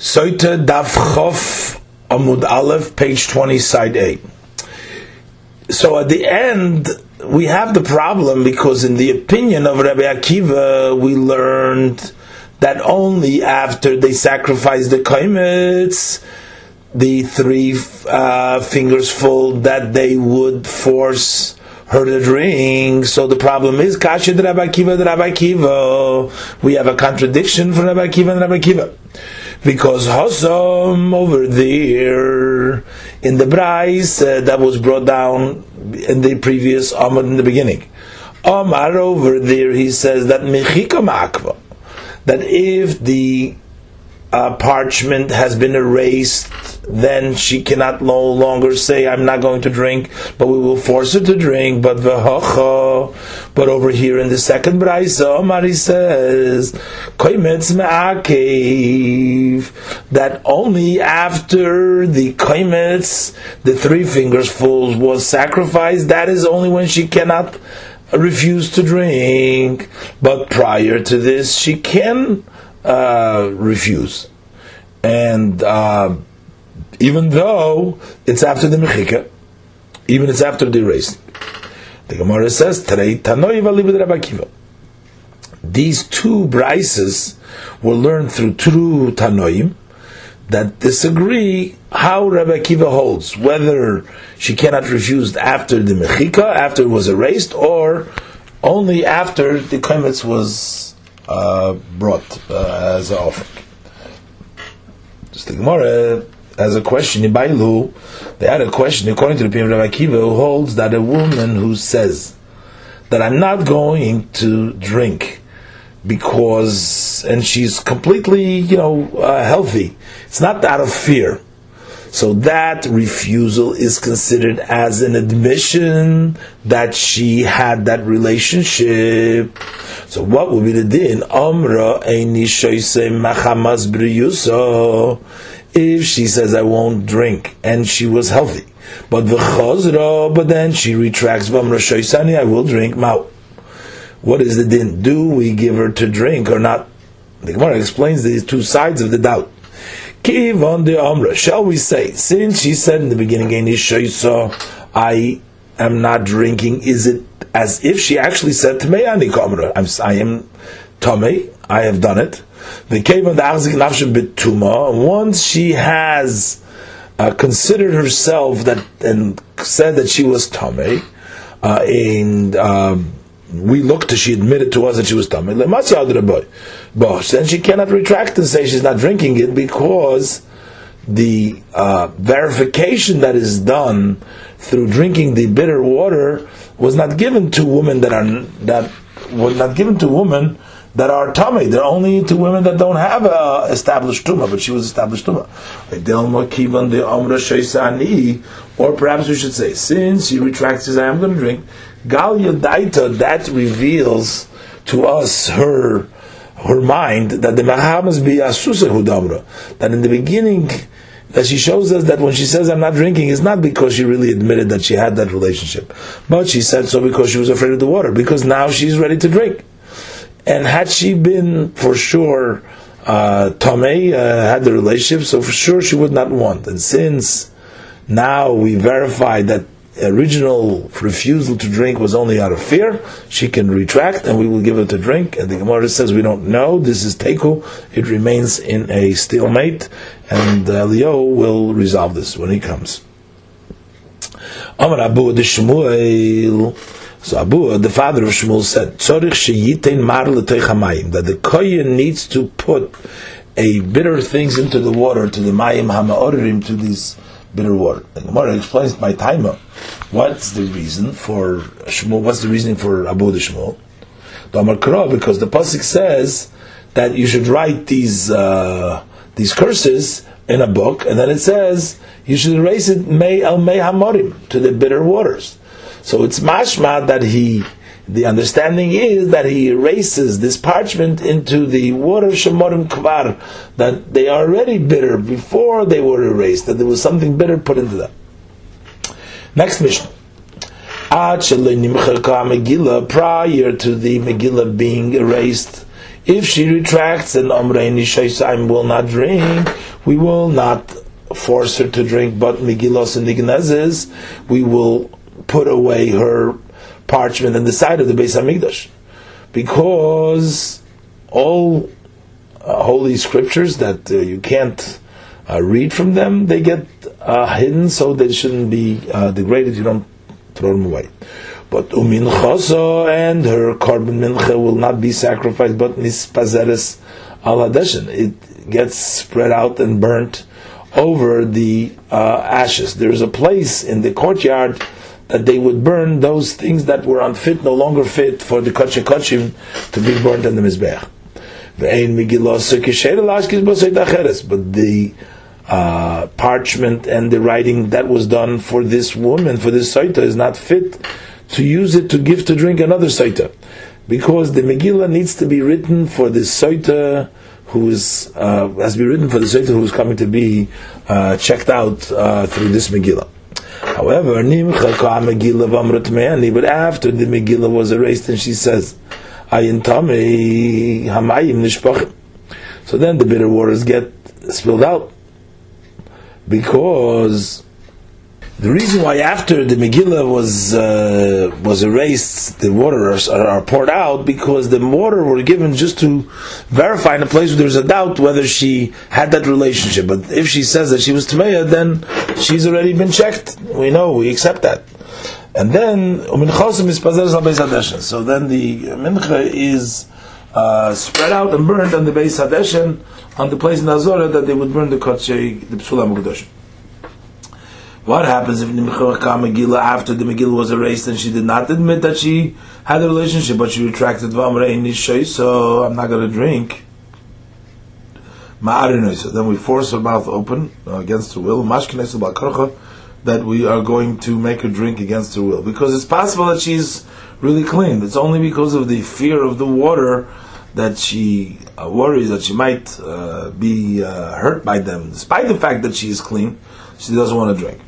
Soita Daf Chof Amud Aleph, page 20, side A. So at the end, we have the problem because in the opinion of Rabbi Akiva, we learned that only after they sacrificed the kaimitz, the three uh, fingers full, that they would force her to drink. So the problem is Kasha Rabbi Akiva, Rabbi Akiva. We have a contradiction for Rabbi Akiva and Rabbi Akiva because Hossam over there in the Bryce uh, that was brought down in the previous Amr in the beginning. Omar over there he says that Mechika Makva that if the uh, parchment has been erased, then she cannot no longer say, "I'm not going to drink," but we will force her to drink. But but over here in the second brayso, Mari says, "Koimetz me'akev," that only after the koimetz, the three fingers full, was sacrificed. That is only when she cannot refuse to drink. But prior to this, she can uh, refuse. And uh, even though it's after the mechika, even it's after the erasing. The Gemara says, These two brises were learned through two Tanoim that disagree how Rabbi Akiva holds, whether she cannot refuse after the mechika, after it was erased, or only after the kometz was brought uh, as an offering. Just the Gemara has a question in Bailu. They had a question according to the opinion of Akiva, who holds that a woman who says that I'm not going to drink because, and she's completely, you know, uh, healthy. It's not out of fear. So that refusal is considered as an admission that she had that relationship. So what would be the din? Amra machamas briyuso. If she says I won't drink and she was healthy, but the chazra, but then she retracts v'amra shoysani, I will drink. Mao. What is the din? Do we give her to drink or not? The Gemara explains these two sides of the doubt. Kivon de Amra. Shall we say, since she said in the beginning, I am not drinking, is it as if she actually said to me, I am Tomei, I have done it. The Kivon de Achzik Nafshem Bituma, once she has uh, considered herself that and said that she was Tomei, uh, and um, we looked, she admitted to us that she was tummy. Then she cannot retract and say she's not drinking it because the uh, verification that is done through drinking the bitter water was not given to women that are that was not given to women that are tummy. They're only to women that don't have a established tuma, but she was established tuma. Or perhaps we should say, since she retracts, says, I am going to drink, Galia Daita, that reveals to us her her mind that the Mahamas be Asusa Hudamra. That in the beginning, that she shows us that when she says I'm not drinking, it's not because she really admitted that she had that relationship, but she said so because she was afraid of the water. Because now she's ready to drink, and had she been for sure uh, Tomei uh, had the relationship, so for sure she would not want. And since now we verify that original refusal to drink was only out of fear, she can retract and we will give her to drink. And the Gemara says we don't know. This is teku. It remains in a stalemate, and uh, Leo will resolve this when he comes. Amar Abu. So Abu, the father of Shmuel, said, that the kohen needs to put a bitter things into the water to the mayim hamaorim to these bitter water. The Gemara explains my timer. What's the reason for Shmuel? What's the reason for Abu the Shmuel? because the pasuk says that you should write these uh, these curses in a book, and then it says you should erase it may el may hamorim to the bitter waters. So it's mashma that he the understanding is that he erases this parchment into the water of shemorim kvar, that they are already bitter before they were erased, that there was something bitter put into them. Next mission. Prior to the Megillah being erased If she retracts and Amreini Shaisaim will not drink, we will not force her to drink, but Megillos and Ignezes, we will put away her parchment in the side of the Beis Hamikdash. Because all uh, holy scriptures that uh, you can't uh, read from them, they get uh, hidden so they shouldn't be uh, degraded. You don't throw them away. But uminchoso and her korban mincha will not be sacrificed, but mispazeres al It gets spread out and burnt over the uh, ashes. There's a place in the courtyard that they would burn those things that were unfit, no longer fit for the kachim to be burnt in the mizbeach. But the uh, parchment and the writing that was done for this woman, for this saita, is not fit to use it to give to drink another saita. Because the Megillah needs to be written for the saita who is, uh, has to be written for the saita who is coming to be uh, checked out uh, through this Megillah. However, but after the Megillah was erased and she says, Ayin Hamayim So then the bitter waters get spilled out. Because the reason why after the Megillah was uh, was erased, the water are, are, poured out because the water were given just to verify in a place where there's a doubt whether she had that relationship. But if she says that she was Tameya, then she's already been checked. We know, we accept that. And then Minchosim is Pazer so then the mincha is uh, spread out and burned on the Beis Hadeshen on the place in Azora that they would burn the Kotche, the Psula Mukdash. What happens if the Megillah after the Megillah was erased and she did not admit that she had a relationship, but she retracted Vamrei so I'm not going to drink. So then we force her mouth open uh, against her will. That we are going to make her drink against her will because it's possible that she's really clean. It's only because of the fear of the water that she uh, worries that she might uh, be uh, hurt by them, despite the fact that she is clean. She doesn't want to drink.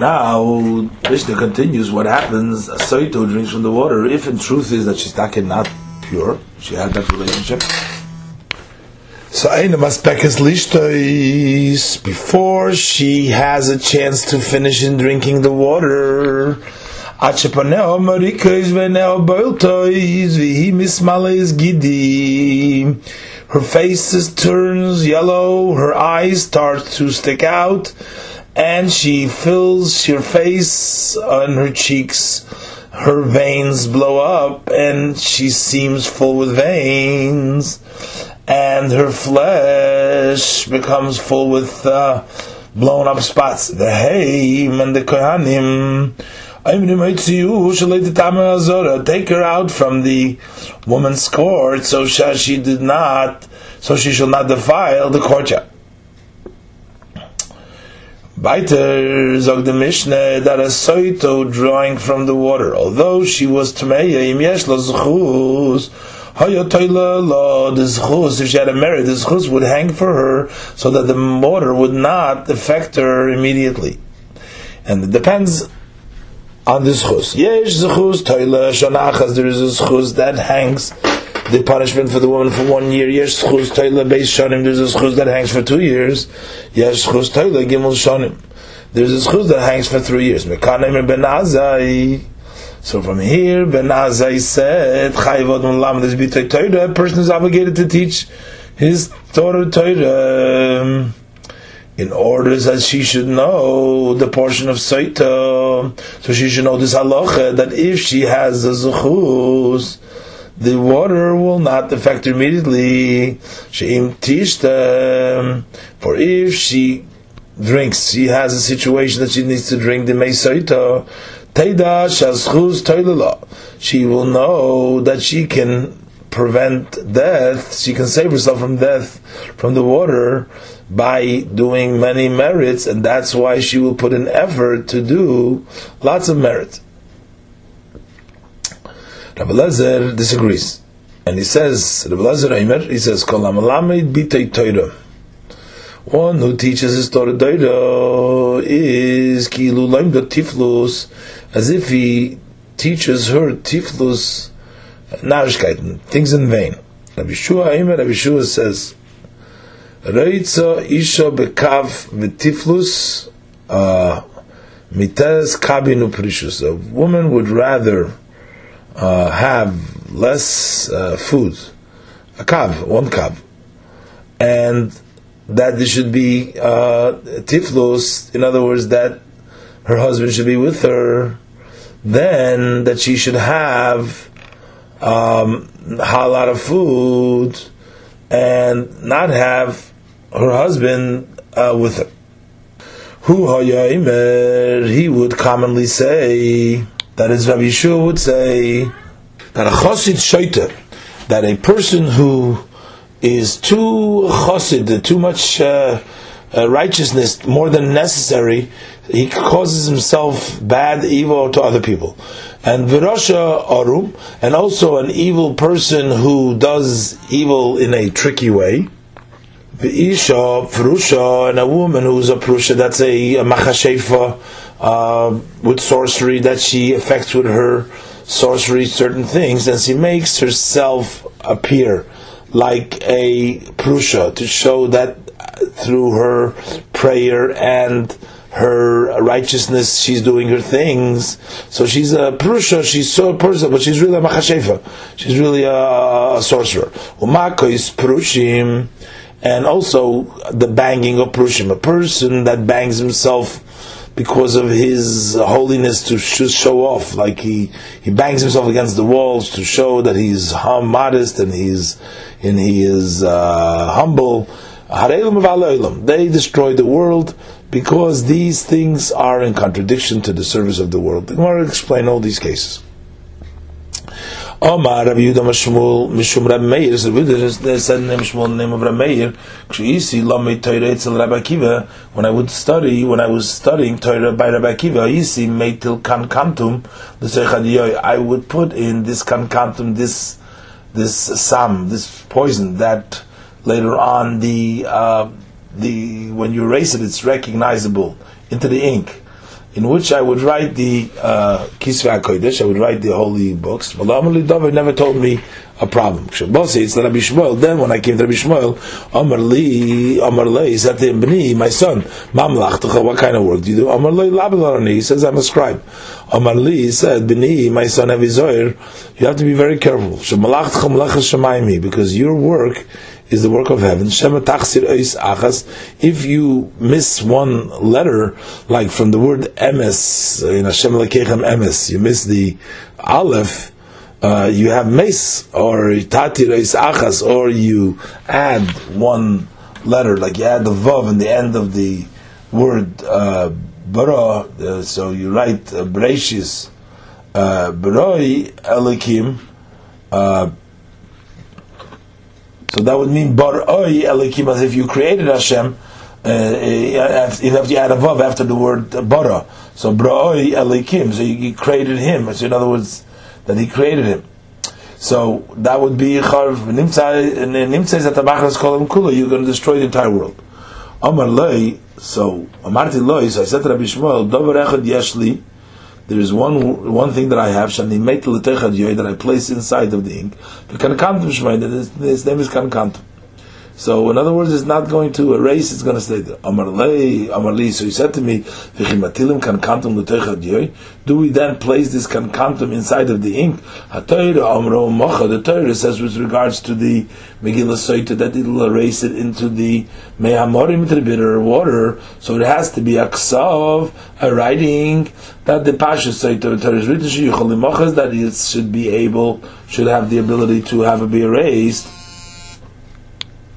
Now, Mishnah continues what happens. A Saito drinks from the water if in truth is that she's not pure, she had that relationship. So before she has a chance to finish in drinking the water. Her face turns yellow, her eyes start to stick out, and she fills her face and her cheeks. Her veins blow up, and she seems full with veins, and her flesh becomes full with uh, blown up spots. The Haim and the Kohanim. Take her out from the woman's court, so she did not, so she shall not defile the courtyard. Weiter sagt the Mishnah that a soito drawing from the water, although she was tmeya im yesh lo zchus, hayotayla lo the zchus, if she had a merit, the zchus would hang for her so that the water would not affect her immediately. And it depends on the zchus. Yesh zchus toila shanachas, there is a zchus that hangs the punishment for the woman for one year. Yes, chuz toila beis shanim. There's a chuz that hangs for two years. Yes, chuz toila gimel shanim. There's a chuz that hangs for three years. Ben Azai. So from here, Ben Azai said, Chayvod lam this bitay Torah. A person is obligated to teach his Torah Torah um, in order that she should know the portion of Saita. So she should know this halacha that if she has a zuchus, the water will not affect her immediately. She'im tishta, for if she drinks, she has a situation that she needs to drink the meisaita, teida shazchuz toilala. She will know that she can prevent death, she can save herself from death from the water by doing many merits, and that's why she will put an effort to do lots of merit. Rabbi Lezer disagrees. And he says, Rabbi Lezer Aimer, he says, Kol Amalamid Bitei Torah. One who teaches his Torah Torah is Kilu Laimda Tiflus, as if he teaches her Tiflus narishkeiten, things in vain. Rabbi Shua Aimer, Rabbi Shua says, Reitza isha bekav v'tiflus uh, mites kabinu prishus. A woman would rather uh, have less uh, food, a kav, one kav, and that there should be uh, tiflus, in other words, that her husband should be with her, then that she should have um, a lot of food and not have her husband uh, with her. Who he would commonly say that is Rabbi Yeshua would say that a chosid shaita, that a person who is too chosid, too much uh, uh, righteousness more than necessary, he causes himself bad, evil to other people. And virasha arum, and also an evil person who does evil in a tricky way. Isha, Purusha, and a woman who's a Purusha, that's a, a Machashefa, uh, with sorcery, that she affects with her sorcery certain things, and she makes herself appear like a prusha to show that through her prayer and her righteousness, she's doing her things. So she's a prusha, she's so a person, but she's really a Machashefa. She's really a, a sorcerer. Umakois Purushim, and also the banging of Purushim. A person that bangs himself because of his holiness to show off, like he, he bangs himself against the walls to show that he's hum, modest and he's and he is uh, humble. They destroy the world because these things are in contradiction to the service of the world. The Gemara explain all these cases. Omar Rabbi Yehuda Mashmul Mishum Rabbi Meir said the name Shmuel the name of Rabbi Meir. Kshiyisi Lamei Torah Etzel Rabbi Akiva. When I would study when I was studying Torah by Rabbi Akiva Yisi Meitil Kan Kantum I would put in this Kan Kantum this this sam this poison that later on the uh, the when you erase it it's recognizable into the ink in which I would write the uh, HaKodesh, I would write the holy books. Malamalli David never told me a problem. It's. Then when I came to Rabbi Shmuel, Amar Li, said to him, my son, what kind of work do you do? He says, I'm a scribe. Amar Li, said, B'ni, my son, Avizoyer, you have to be very careful. Because your work is the work of heaven. If you miss one letter, like from the word emes, in Hashem lekechem emes, you miss the aleph, uh, you have mes, or tati reis achas, or you add one letter, like you add the vav in the end of the word uh, bara, uh, so you write uh, Bereshis, uh, Beroi Elikim, uh, so that would mean bar oy elikim as if you created Hashem. Uh, if you add a vav after the word bara, so bra'oi elikim, so you, created him. So in other words, that he created him. So that would be charv nimtzay that the call him kula. You're going to destroy the entire world. Amar loy. So amarti loy. So I said to Rabbi Shmuel, dover echad yeshli there is one one thing that I have, that I place inside of the ink. His name is Kankantum. So, in other words, it's not going to erase, it's going to stay there. Amarlei, Amarli. So he said to me, Do we then place this kankantum inside of the ink? The Torah says with regards to the Megillah Soita that it'll erase it into the Mehamorim bitter water. So it has to be Aksav, a writing that the Pasha Soita Torah is written, that it should be able, should have the ability to have it be erased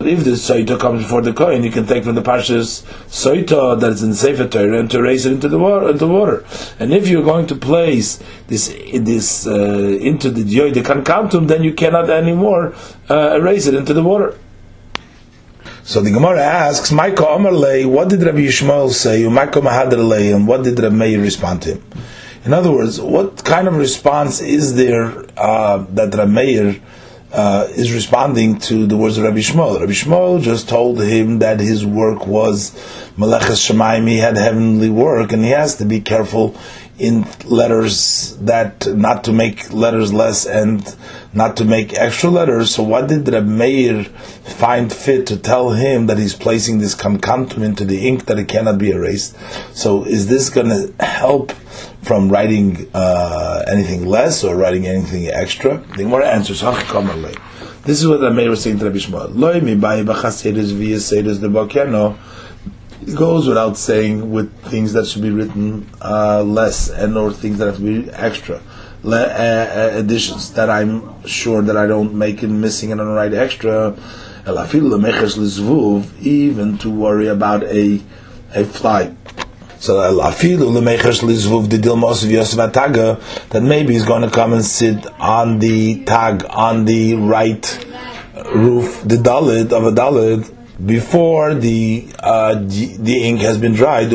if the soita comes before the coin, you can take from the pashas soita that is in sefer Torah and to raise it into the water. Into water. And if you're going to place this this uh, into the yoy the kankantum, then you cannot anymore uh, erase it into the water. So the Gemara asks, Maiko Amarle, what did Rabbi Yishmael say? Maiko Mahadrale, and what did Rabbi Meir respond to him? In other words, what kind of response is there uh, that Rabbi Meir uh, is responding to the words of Rabbi Shmuel. Rabbi Shmuel just told him that his work was Meleches Shemaim, he had heavenly work, and he has to be careful in letters that not to make letters less and not to make extra letters. So what did Reb Meir find fit to tell him that he's placing this kankantum into the ink that it cannot be erased? So is this going to help from writing uh, anything less or writing anything extra? The more answers. This is what Reb Meir was saying to Rabbi Shmuel. It goes without saying with things that should be written uh, less and or things that have to be extra. Le, uh, uh additions that I'm sure that I don't make it missing and I don't write extra. Even to worry about a a fly. So that maybe he's going to come and sit on the tag on the right roof the dalid of a dalid before the uh, the ink has been dried,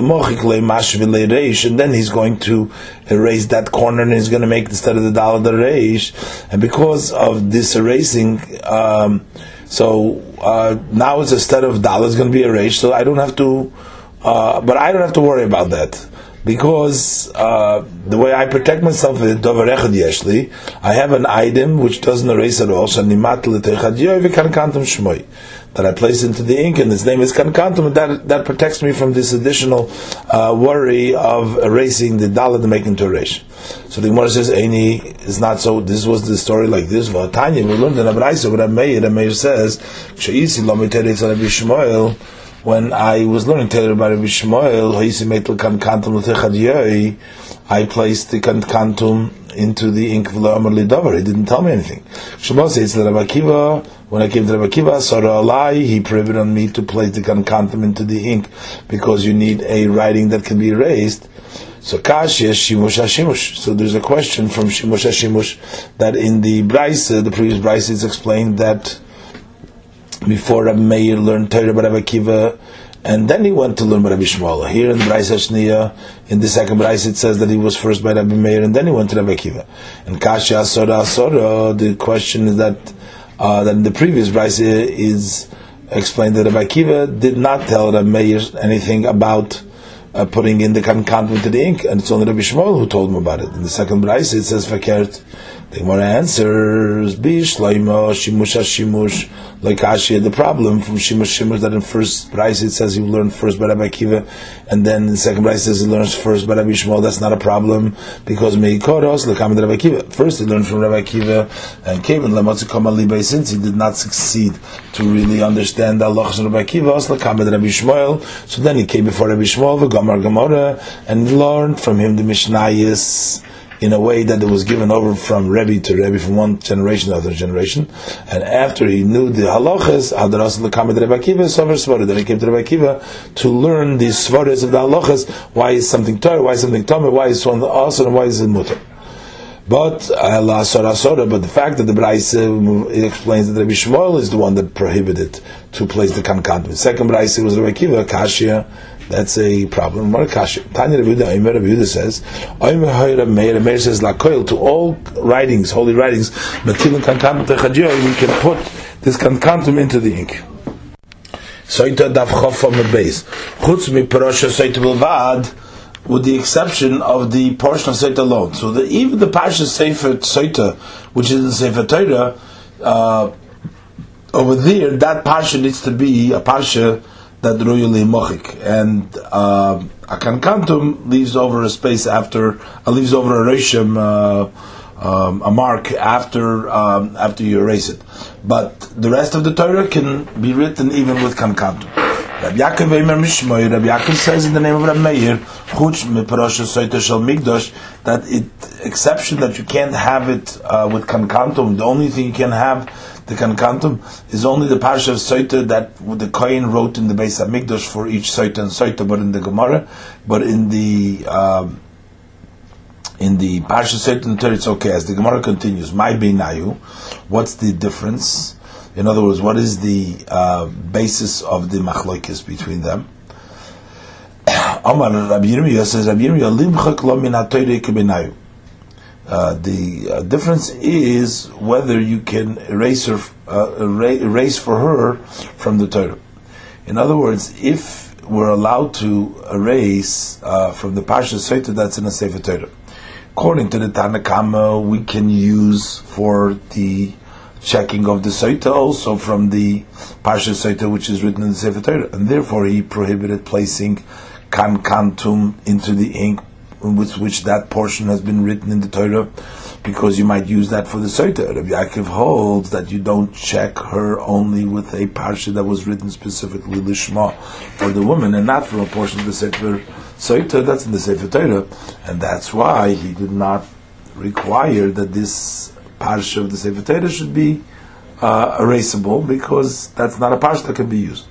and then he's going to erase that corner and he's going to make instead of the dollar the reish. And because of this erasing, um, so uh, now it's instead of dollar it's going to be erased. So I don't have to, uh, but I don't have to worry about that because uh, the way I protect myself yeshli, I have an item which doesn't erase at all. That I place into the ink, and its name is kankantum, and that that protects me from this additional uh, worry of erasing the dalit and making to erase. So the Gemara says, "Eini is not so." This was the story like this. Tanya, we learned in Abraisa, but Meir, Meir says, when I was learning Taylor by Rabbi Shmuel, I placed the kantum into the ink of Amar Lidavar. He didn't tell me anything. Shmuel says that Rabbi Akiva, when I came to Rabbi Akiva, Sara Alai, he prohibited on me to place the kantum into the ink because you need a writing that can be erased. So kash yes shimush hashimush. So there's a question from shimush hashimush that in the Brisa, uh, the previous Brisa, it's explained that before Rabbi Meir learned Torah by Rabbi Akiva, and then he went to learn by Rabbi Shmuel. Here in the Hashniya, in the second Brayse, it says that he was first by Rabbi Meir, and then he went to Rabbi Akiva. And Kasha Asora Asora, the question is that uh, that in the previous Brayse is explained that Rabbi Akiva did not tell Rabbi Meir anything about uh, putting in the kankan into the ink, and it's only Rabbi Shmuel who told him about it. In the second Brayse, it says Fakert. The Gemara answers, Bish, Laima, Shimush, like Ashia, the problem from Shimush Shimush that in first price it says he learned first by Rabbi Akiva, and then in second price it says he learns first by Rabbi Shmuel. That's not a problem because Meikoros lekam Rabbi Akiva. First he learned from Rabbi Akiva and came in Lamatzikam Alibay since he did not succeed to really understand Allah of Rabbi Akiva. Lekam Rabbi Shmuel. So then he came before Rabbi Shmuel, the Gamar Gemara, and learned from him the Mishnayis in a way that it was given over from Rebbe to Rebbe from one generation to another generation. And after he knew the halachas, Hadaras Lakamed Rebbe Akiva, then he came to Rebbe Akiva to learn the svaras of the halachas. Why is something Torah? Why is something Tameh? Why is one also and why is it Mutter? But Allah but the fact that the Braise explains that Rabbi Shmuel is the one that prohibited to place the kankan. The second Braise was Rabbi Akiva, Kashia, that's a problem. Tanya Rebbe says, Meir says, Lakoil, to all writings, holy writings, we can put this kankantum into the ink. Soita daf chof on the base. Chutz mi parasha soita bilvad, with the exception of the portion of soita alone. So the, even the pasha sefer soita, which is in sefer Torah, uh, over there, that pasha needs to be a pasha that royally mochik, and uh, akan kantum leaves over a space after uh, leaves over a reshim, uh, um, a mark after um, after you erase it. But the rest of the Torah can be written even with kan kantum. Rabbi Yaakov Eimer Mishmoy, Rabbi Yaakov says in the name of Rabbi Meir, Chuch Miparosha Soita Migdosh, that it exception that you can't have it uh, with kankantum. The only thing you can have the Kankantum is only the parsha of Soita that the Kohen wrote in the base of Mikdash for each Soita and Soita, but in the Gemara, but in the um, in the parsha Soita and it's okay. As the Gemara continues, my Beinayu, what's the difference? In other words, what is the uh, basis of the machlokes between them? Omar Rabbi Yirmiyah says, Rabbi Yirmiyah, uh, the uh, difference is whether you can erase her, uh, erase for her from the Torah. In other words, if we're allowed to erase uh, from the Parsha Sefer that's in a Sefer Torah, According to the Tanakama, we can use for the checking of the Saita also from the Parsha Saita which is written in the Sefer Torah, and therefore he prohibited placing kan kantum into the ink with which that portion has been written in the Torah, because you might use that for the Saita. Rabbi Yaakov holds that you don't check her only with a Parsha that was written specifically Lishma for the woman, and not for a portion of the Sefer Saita that's in the Sefer Torah, and that's why he did not require that this parsha of the Sefer Torah should be uh, erasable because that's not a parsha that can be used.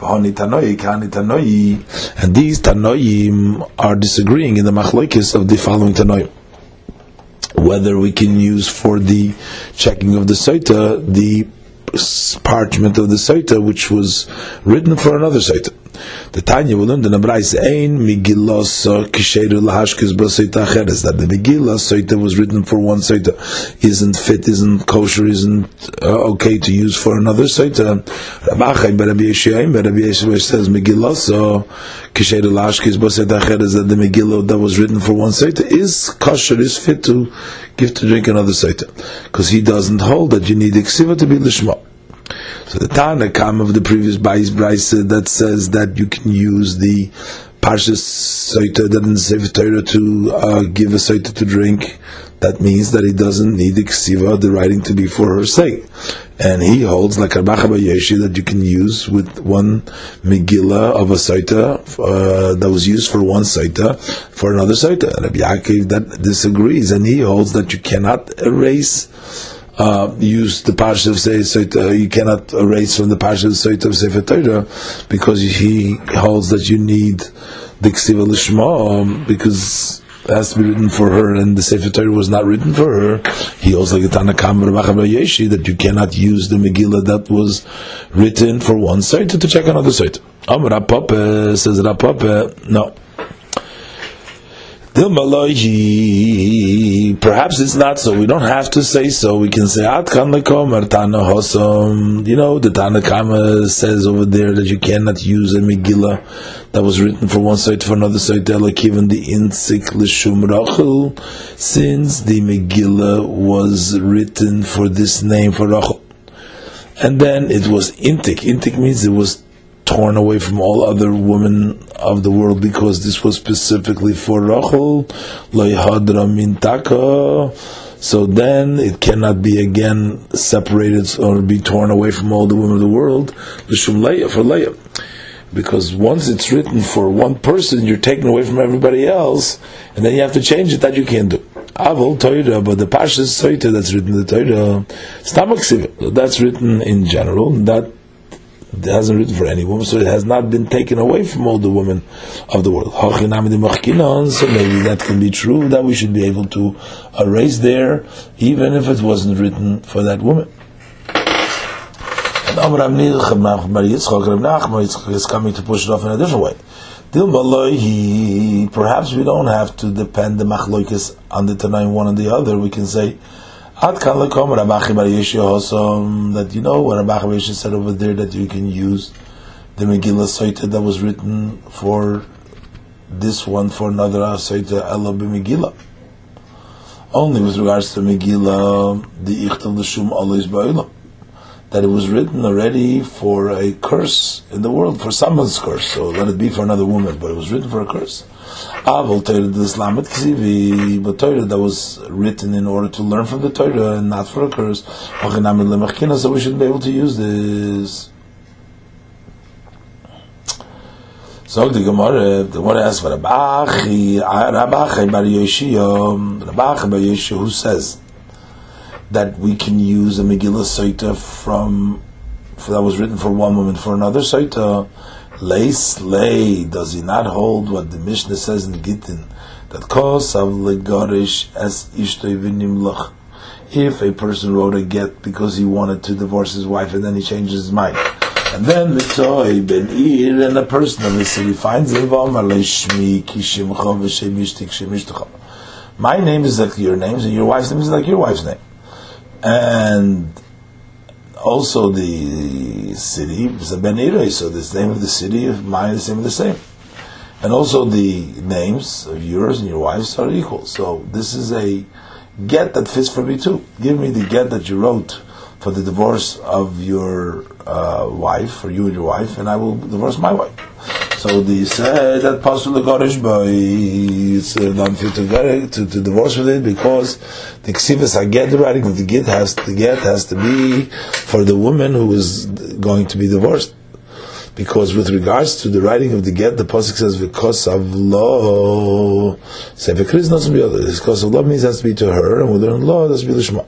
And these Tanoim are disagreeing in the machlokes of the following Tanoim. Whether we can use for the checking of the Saita the parchment of the Saita which was written for another Saita. The Tanya will learn the Nabrais Ein Megillah Kisheru Lahashkis Basaita Acheres that the Megillah Saita was written for one Saita isn't fit, isn't kosher, isn't uh, okay to use for another Saita. Rabachai Barabi Yeshayim Barabi Yeshayim says Megillah so Kisheru Lahashkis Basaita Acheres that the Megillah that was written for one Saita is kosher, is fit to give to drink another Saita because he doesn't hold that you need Iksiva to be Lishma. So the Tana come of the previous Bais Braisa that says that you can use the Parshas Saita that in the Torah to uh, give a Saita to drink. That means that he doesn't need the Ksiva, the writing to be for her sake. And he holds like Arbacha Bayeshi that you can use with one Megillah of a Saita uh, that was used for one Saita for another Saita. Rabbi Yaakov that disagrees and he holds that you cannot erase uh, use the parsha of Sefer you cannot erase from the parsha of Sefer Sefer Torah because he holds that you need the Ksiva Lishma um, because it has to be written for her and the Sefer Torah was not written for her. He holds like Tanakam Yeshi that you cannot use the Megillah that was written for one Sefer to check another Sefer. Amr Rav Papa says Rav Papa, no. Perhaps it's not so. We don't have to say so. We can say Atkan Hosom. You know, the Tana Kama says over there that you cannot use a Megillah that was written for one side for another side. Even the Insik Lishum Rachel, since the Megillah was written for this name for Rachel. And then it was Intik. Intik means it was torn away from all other women of the world because this was specifically for Rachel, mintaka. So then it cannot be again separated or be torn away from all the women of the world. Leia for leia. Because once it's written for one person, you're taken away from everybody else, and then you have to change it. That you can't do. Avol Torah, but the Pashas Torah that's written in the Torah, Stamak that's written in general. That it hasn't written for any woman, so it has not been taken away from all the women of the world. So maybe that can be true that we should be able to erase there, even if it wasn't written for that woman. And Amram Yitzchak is coming to push it off in a different way. Perhaps we don't have to depend the machlokes on the Tanaim one and the other. We can say that you know what Rabbi Bar said over there that you can use the Megillah Saita that was written for this one for another Saita Ella Megillah. Only with regards to Megillah, the Ichtal Lashum Alois Ba'ilam. That it was written already for a curse in the world, for someone's curse. So let it be for another woman, but it was written for a curse. Ah, Avol Torah the Islamet Ksivi, but Torah that was written in order to learn from the Torah and not for a curse. So we shouldn't be able to use this. So the Gemara, the Gemara asks for Rabachi, ah, Rabachi Bar Yeshia, Rabachi Bar Yeshia, who says that we can use a Megillah Saita from, that was written for one woman for another Saita, Leis lay, does he not hold what the Mishnah says in Gittin, that kosav legarish as ishtoivinim lach. If a person wrote a get because he wanted to divorce his wife and then he changes his mind, and then Mitzoy ben Ir and a person of the city finds him, My name is like your name, and your wife's name is like your wife's name. And also the city is a Ben Irei, so the name of the city of mine is the same the same. and also the names of yours and your wife's are equal. So this is a get that fits for me too. Give me the get that you wrote for the divorce of your uh, wife, for you and your wife, and I will divorce my wife. So the said that possible the Gorish boy it's uh, unfit to, to, to divorce with it because the ksivas the writing of the get has the get has to be for the woman who is going to be divorced because with regards to the writing of the get, the pasuk says because of law. Say not to be other. Because of law means has to be to her, and we learn law it has to be lishma.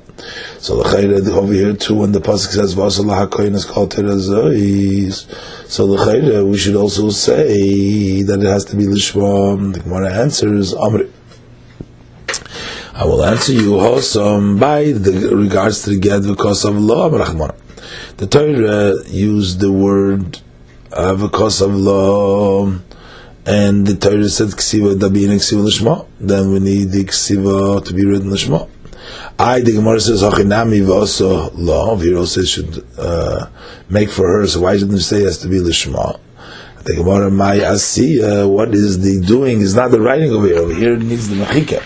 So the over here too, when the pasuk says v'asalah hakoyin is called terazois. So the we should also say that it has to be lishma. The Gemara answers amri. I will answer you also by the regards to the get because of law. The Torah used the word because of law, and the Torah said ksiva dabin ksiva lishma, then we need the ksiva to be written lishma. I, the Gemara says, Hachinami v'oso law, Viro says should uh, make for her, so why didn't you say it has to be lishma? The Gemara, my asiya, what is the doing is not the writing over here, over here it needs the mechika.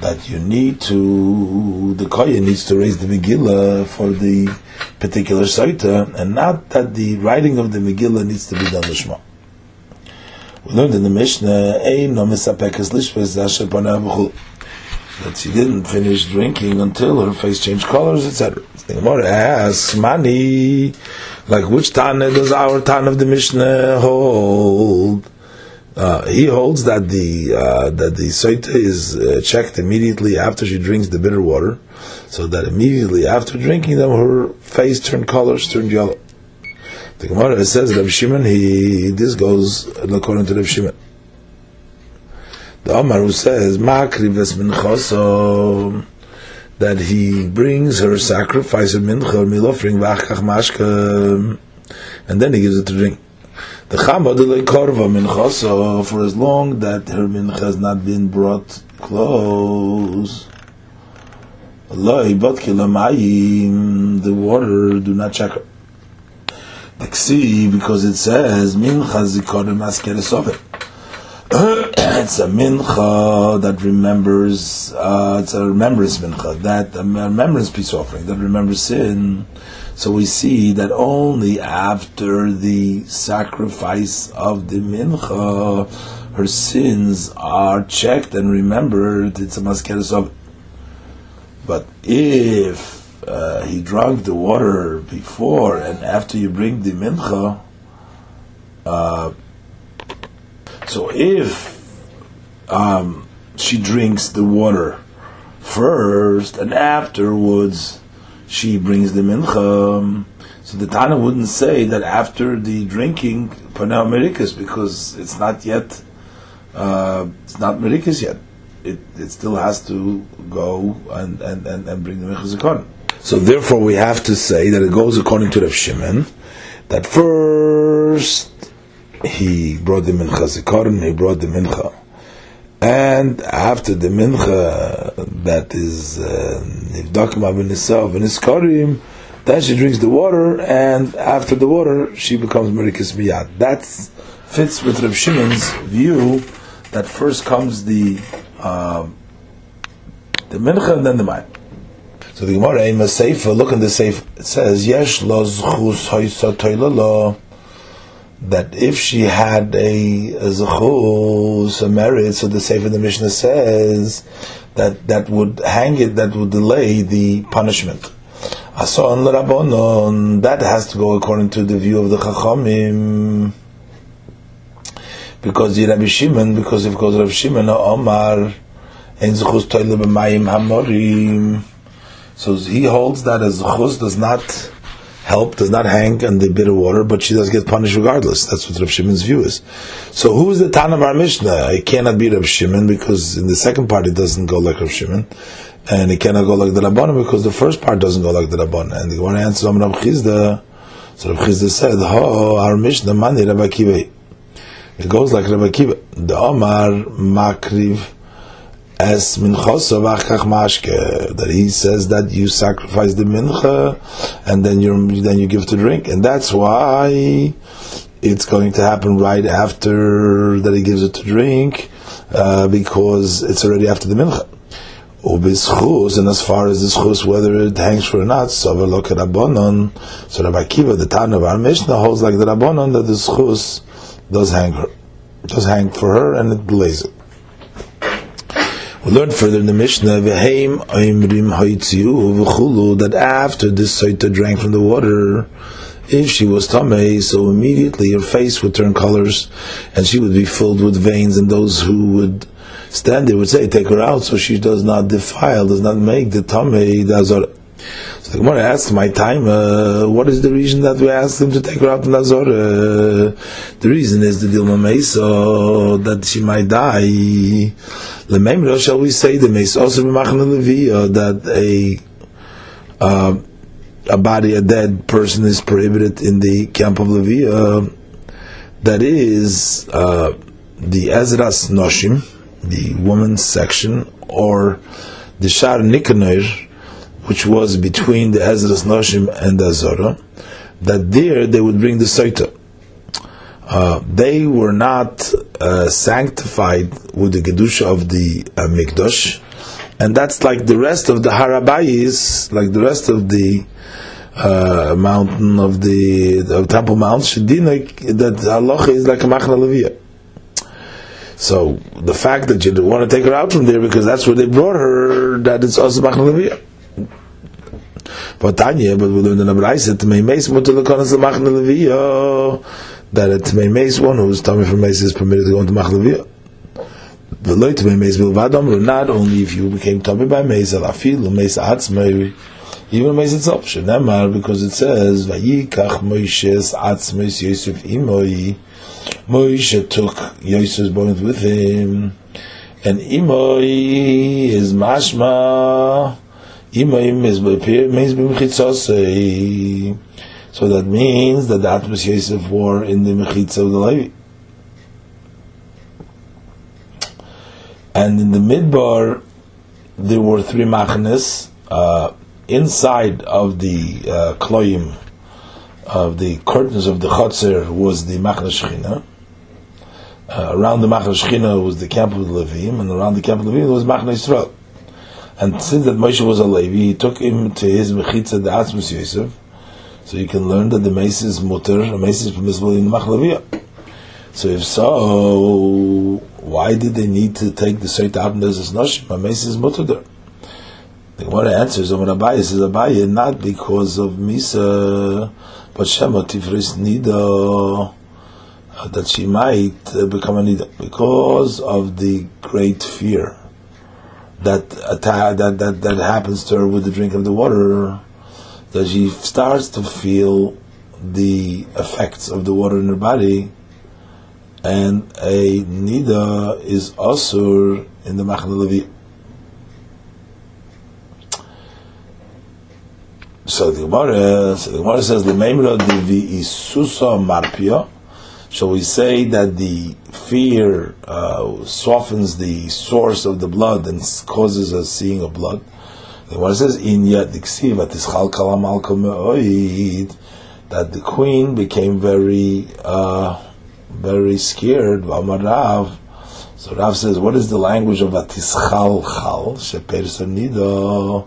That you need to, the kohen needs to raise the Megillah for the particular saita, and not that the writing of the Megillah needs to be done lishma. We learned in the Mishnah, no that she didn't finish drinking until her face changed colors, etc. The Gemara asks, Mani, like which Tana does our Tana of the Mishnah hold? Uh, he holds that the uh, that the soita is uh, checked immediately after she drinks the bitter water, so that immediately after drinking them, her face turned colors, turned yellow. The Gemara says Rav Shimon, he this goes according to Rav Shimon. The Omar who says Makrives minchoso that he brings her sacrifice of mincha v'achach mashka, and then he gives it to drink. The Chama de Korva Minchasa, for as long that her mincha has not been brought close. Allah, the water, do not check her. Because it says, Mincha Zikorim Askeresove. It's a mincha that remembers, uh, it's a remembrance mincha, that a remembrance peace offering that remembers sin. So we see that only after the sacrifice of the mincha, her sins are checked and remembered. It's a maskeres of. But if uh, he drank the water before and after you bring the mincha, uh, so if um, she drinks the water first and afterwards she brings the mincha. So the Tana wouldn't say that after the drinking panel merikas because it's not yet, uh, it's not merikas yet. It, it still has to go and, and, and, and bring the mincha So therefore, we have to say that it goes according to Rav Shimon that first he brought the mincha zikaron, and he brought the mincha and after the mincha that is nivdakim uh, abinisav and iskarim, then she drinks the water, and after the water she becomes merikis miyad. That fits with Rav Shimon's view that first comes the uh, the mincha and then the mayim. So the Gemara in the look in the Seifa, it says, Yesh lo zchus haisa that if she had a, a zechus, a merit, so the Sefer the Mishnah says that that would hang it, that would delay the punishment. Ason l'rabonon, that has to go according to the view of the Chachamim. Because the Rabbi Shimon, because of goes Rabbi Shimon, Omar, ein zechus toile b'mayim hamorim. So he holds that a zechus does not help does not hang on the bitter water, but she does get punished regardless. That's what Rav Shimon's view is. So who is the Tan of our Mishnah? It cannot be Rav Shimon because in the second part it doesn't go like Rav Shimon. And it cannot go like the Rabbanim because the first part doesn't go like the Rabbanim. And the one answers on Rav Chisda. So Rav Chisda said, "Oh, our Mishnah mani Rav Akiva." It goes like Rav Akiva. The Omar Makriv as mashke that he says that you sacrifice the mincha and then you then you give to drink and that's why it's going to happen right after that he gives it to drink, uh, because it's already after the mincha. Ubischus, and as far as the schus, whether it hangs for or not, so look at Rabbanon. So Rabbi Kiva, the Tan of our Mishnah, holds like the Rabbanon that the schus does hang her, does hang for her, and it delays it. We learn further in the Mishnah, that after this Saita drank from the water, if she was tamei, so immediately her face would turn colors, and she would be filled with veins, and those who would stand there would say, take her out so she does not defile, does not make the tamei dazor. So the Gemara asks, my time, uh, what is the reason that we ask them to take her out in Nazor? Uh, the reason is the Dilma Mesa, that she might die. The Lememra, shall we say, the Mesa also that a, uh, a body, a dead person is prohibited in the camp of Levia. That is, uh, the Ezras Noshim, the women's section, or the Shar Nikanor, which was between the Ezras Noshim and the Azora, that there they would bring the Saita. Uh, they were not uh, sanctified with the Gedusha of the uh, Mikdash, and that's like the rest of the Har Habayis, like the rest of the uh, mountain of the of Temple Mount, Shedinik, that Allah is like a Machna Leviyah. So the fact that you want to take her out from there because that's where they brought her, that it's also Machna Botani, but we don't have rice to make mace more to the corners of Machna Levio. That it may mace one who's Tommy for Mace is permitted to go into Machna Levio. The Lord to make mace will be Adam, not only if you became Tommy by Mace, I feel the Mace adds maybe. Even Mace is option, eh, Mar? Because it says, Vayikach Moishes adds Mace Yosef Imoi. Moishe took Yosef's bones with him. And Imoi is Mashmah. B'mechitzosei. So that means that the Atzmus Yosef wore in the mechitza of the Levi. And in the midbar, there were three machnes uh, inside of the uh, of the curtains of the Chotzer was the Machna Shechina. Uh, around the Machna Shechina was the camp of the Levim, and around the camp of the Levim was Machna Yisrael. And since that Moshe was a Levi, he took him to his Mechitza the Atzmus Yosef, so you can learn that the Mace is mutter, the Mace is permissible in Machna So if so, why did they need to take the Seit Abend as Noshim? A Mace is mutter there. The Gemara answers, Omer Abaye says Abaye, not because of Misa, but Shema Tifris Nida, that she might uh, become a Nida, because of the great fear that, that, that, that happens to her with the drink of the water, that she starts to feel the effects of the water in her body, and a Nida is Asur in the Machna. So the Gemara, so the Gemara says, "L'meimra divi isusa marpia." Shall we say that the fear uh, softens the source of the blood and causes us seeing of blood? The Gemara says, "In yet that the queen became very, uh, very scared. So Rav says, "What is the language of atischal chal sheper nido?"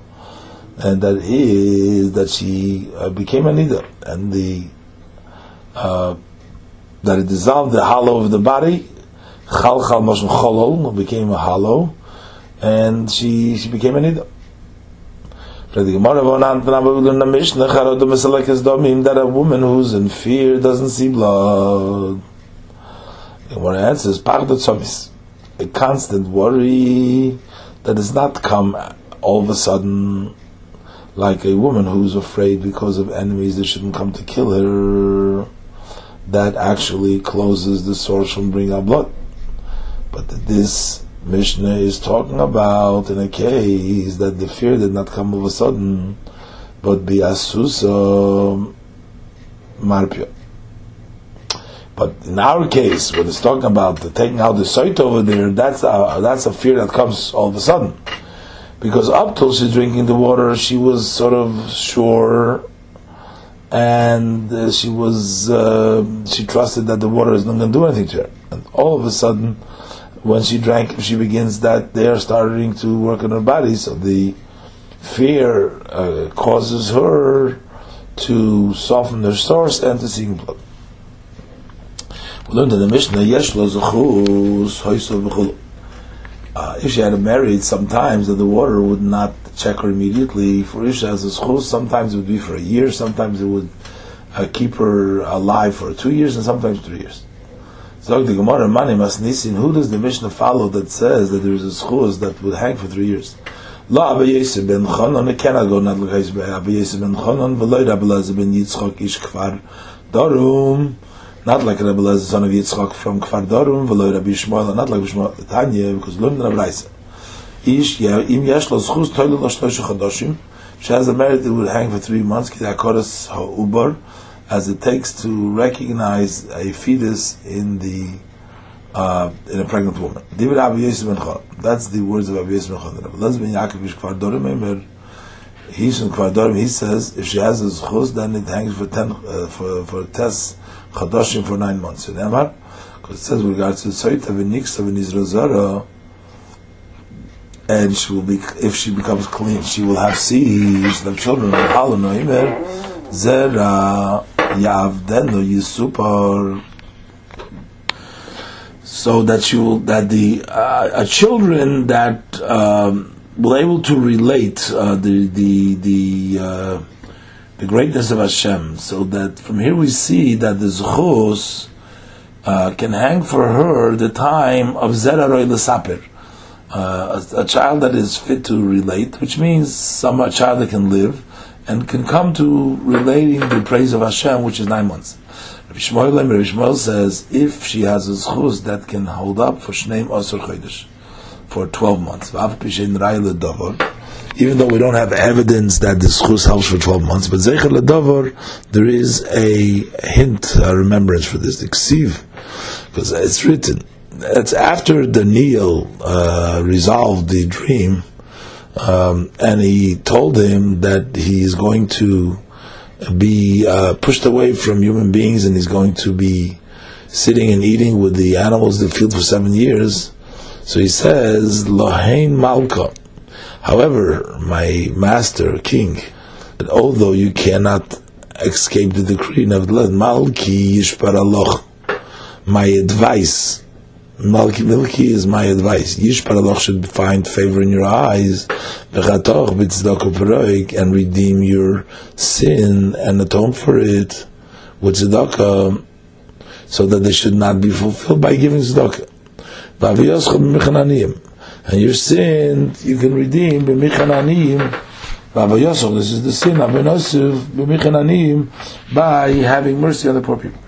and that is that she uh, became a nida, and the uh, that it dissolved the hollow of the body, chal chal moshim cholol became a hollow, and she she became a nida. That a woman who's in fear doesn't see blood. The Gemara answers, a constant worry that does not come all of a sudden like a woman who's afraid because of enemies that shouldn't come to kill her, that actually closes the source from bringing out blood. But this Mishnah is talking about in a case that the fear did not come of a sudden, but be asusa marpia. But in our case, when it's talking about the taking out the site over there, that's a, that's a fear that comes all of a sudden because up till she's drinking the water, she was sort of sure and uh, she was uh, she trusted that the water is not going to do anything to her. And all of a sudden, when she drank, she begins that they are starting to work on her body. So the fear uh, causes her to soften their source and to seeing blood. We learned in the Mishnah, Yesh lo uh, if she had married, sometimes that the water would not check her immediately. For Isha as a schus, sometimes it would be for a year, sometimes it would uh, keep her alive for two years, and sometimes three years. So the Gemara Mani Masnisin, who does the Mishnah follow that says that there is a schus that would hang for three years? La Abba Yosef ben Chanon, it cannot go not like Abba Yosef ben Chanon, v'loy Rabbi Lazar ben Yitzchok ish kfar darum, not like Rabbi Lezer, son of Yitzchak from Kfar Dorum, v'lo Rabbi Shmuel, not like Shmuel Tanya, because learned in Abraisa. Ish, im yesh lo zchus toilu lo shloisha chadoshim, she has a merit that would hang for three months, ki akoras ha'ubar, as it takes to recognize a fetus in the uh, in a pregnant woman. David Rabbi Yosef ben Chon. That's the words of Rabbi Yosef ben Chon. Rabbi Lezer ben Yaakov ish Kfar Dorum, emer, he's in Kfar Dorum, he says, if she has a zchus, then it hangs for ten, uh, for, for test, Chadashim for nine months. You know Because it says with regards to the Soita v'niksa v'nizrazara, and she will be, if she becomes clean, she will have seeds, the children of Halano Imer, Zera Yavdenu Yisupar, so that she will, that the uh, children that um, will able to relate uh, the the the uh, the greatness of Hashem, so that from here we see that the Zchus uh, can hang for her the time of Zeraroy L'Saper, uh, a, a, child that is fit to relate, which means some a child that can live and can come to relating the praise of Hashem, which is nine months. Rabbi Shmuel, Rabbi Shmuel says if she has a zchus that can hold up for Shneim Osir Chodesh for twelve months, even though we don't have evidence that the schus helps for 12 months, but Zecher Ledover, there is a hint, a remembrance for this, the Ksiv, because it's written, it's after Daniel uh, resolved the dream, um, and he told him that he is going to be uh, pushed away from human beings and he's going to be sitting and eating with the animals in the field for seven years. So he says, Lohain Malka. However, my master, king, although you cannot escape the decree, nevertheless, Malki Yishparaloch, my advice, Malki Milki is my advice. Yishparaloch should find favor in your eyes, and redeem your sin and atone for it with tzedakah, so that they should not be fulfilled by giving tzedakah and your sin you can redeem b'michananiyim Rabbi Yosef, this is the sin of Yosef b'michananiyim by having mercy on the poor people.